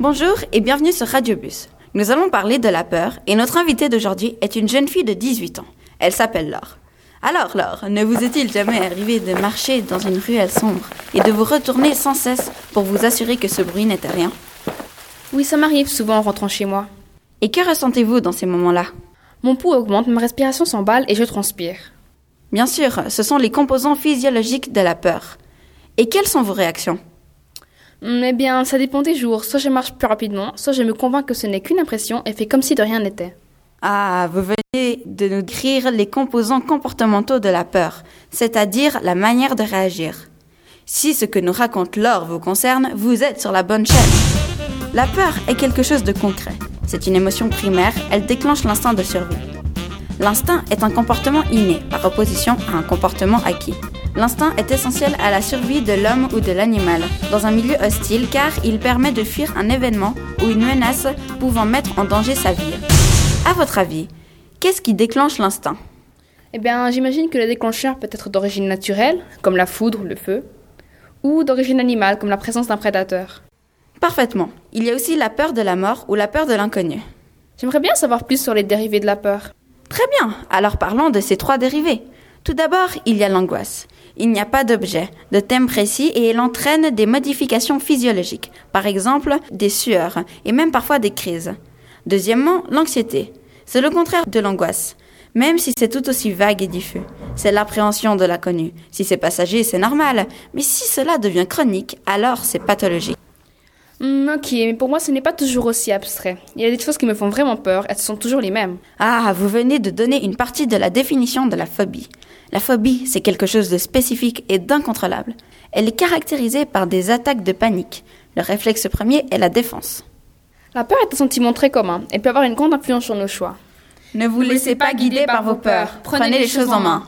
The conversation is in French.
Bonjour et bienvenue sur Radiobus. Nous allons parler de la peur et notre invitée d'aujourd'hui est une jeune fille de 18 ans. Elle s'appelle Laure. Alors Laure, ne vous est-il jamais arrivé de marcher dans une ruelle sombre et de vous retourner sans cesse pour vous assurer que ce bruit n'était rien? Oui, ça m'arrive souvent en rentrant chez moi. Et que ressentez-vous dans ces moments-là? Mon pouls augmente, ma respiration s'emballe et je transpire. Bien sûr, ce sont les composants physiologiques de la peur. Et quelles sont vos réactions? Eh bien, ça dépend des jours. Soit je marche plus rapidement, soit je me convainc que ce n'est qu'une impression et fais comme si de rien n'était. Ah, vous venez de nous décrire les composants comportementaux de la peur, c'est-à-dire la manière de réagir. Si ce que nous raconte Laure vous concerne, vous êtes sur la bonne chaîne. La peur est quelque chose de concret. C'est une émotion primaire, elle déclenche l'instinct de survie. L'instinct est un comportement inné, par opposition à un comportement acquis. L'instinct est essentiel à la survie de l'homme ou de l'animal dans un milieu hostile car il permet de fuir un événement ou une menace pouvant mettre en danger sa vie. À votre avis, qu'est-ce qui déclenche l'instinct? Eh bien, j'imagine que le déclencheur peut être d'origine naturelle, comme la foudre ou le feu, ou d'origine animale, comme la présence d'un prédateur. Parfaitement. Il y a aussi la peur de la mort ou la peur de l'inconnu. J'aimerais bien savoir plus sur les dérivés de la peur. Très bien, alors parlons de ces trois dérivés. Tout d'abord, il y a l'angoisse. Il n'y a pas d'objet, de thème précis et elle entraîne des modifications physiologiques, par exemple des sueurs et même parfois des crises. Deuxièmement, l'anxiété. C'est le contraire de l'angoisse, même si c'est tout aussi vague et diffus. C'est l'appréhension de l'inconnu. Si c'est passager, c'est normal, mais si cela devient chronique, alors c'est pathologique. Hmm, ok, mais pour moi ce n'est pas toujours aussi abstrait. Il y a des choses qui me font vraiment peur, elles sont toujours les mêmes. Ah, vous venez de donner une partie de la définition de la phobie. La phobie, c'est quelque chose de spécifique et d'incontrôlable. Elle est caractérisée par des attaques de panique. Le réflexe premier est la défense. La peur est un sentiment très commun et peut avoir une grande influence sur nos choix. Ne vous laissez pas guider par vos peurs. Prenez les choses en main.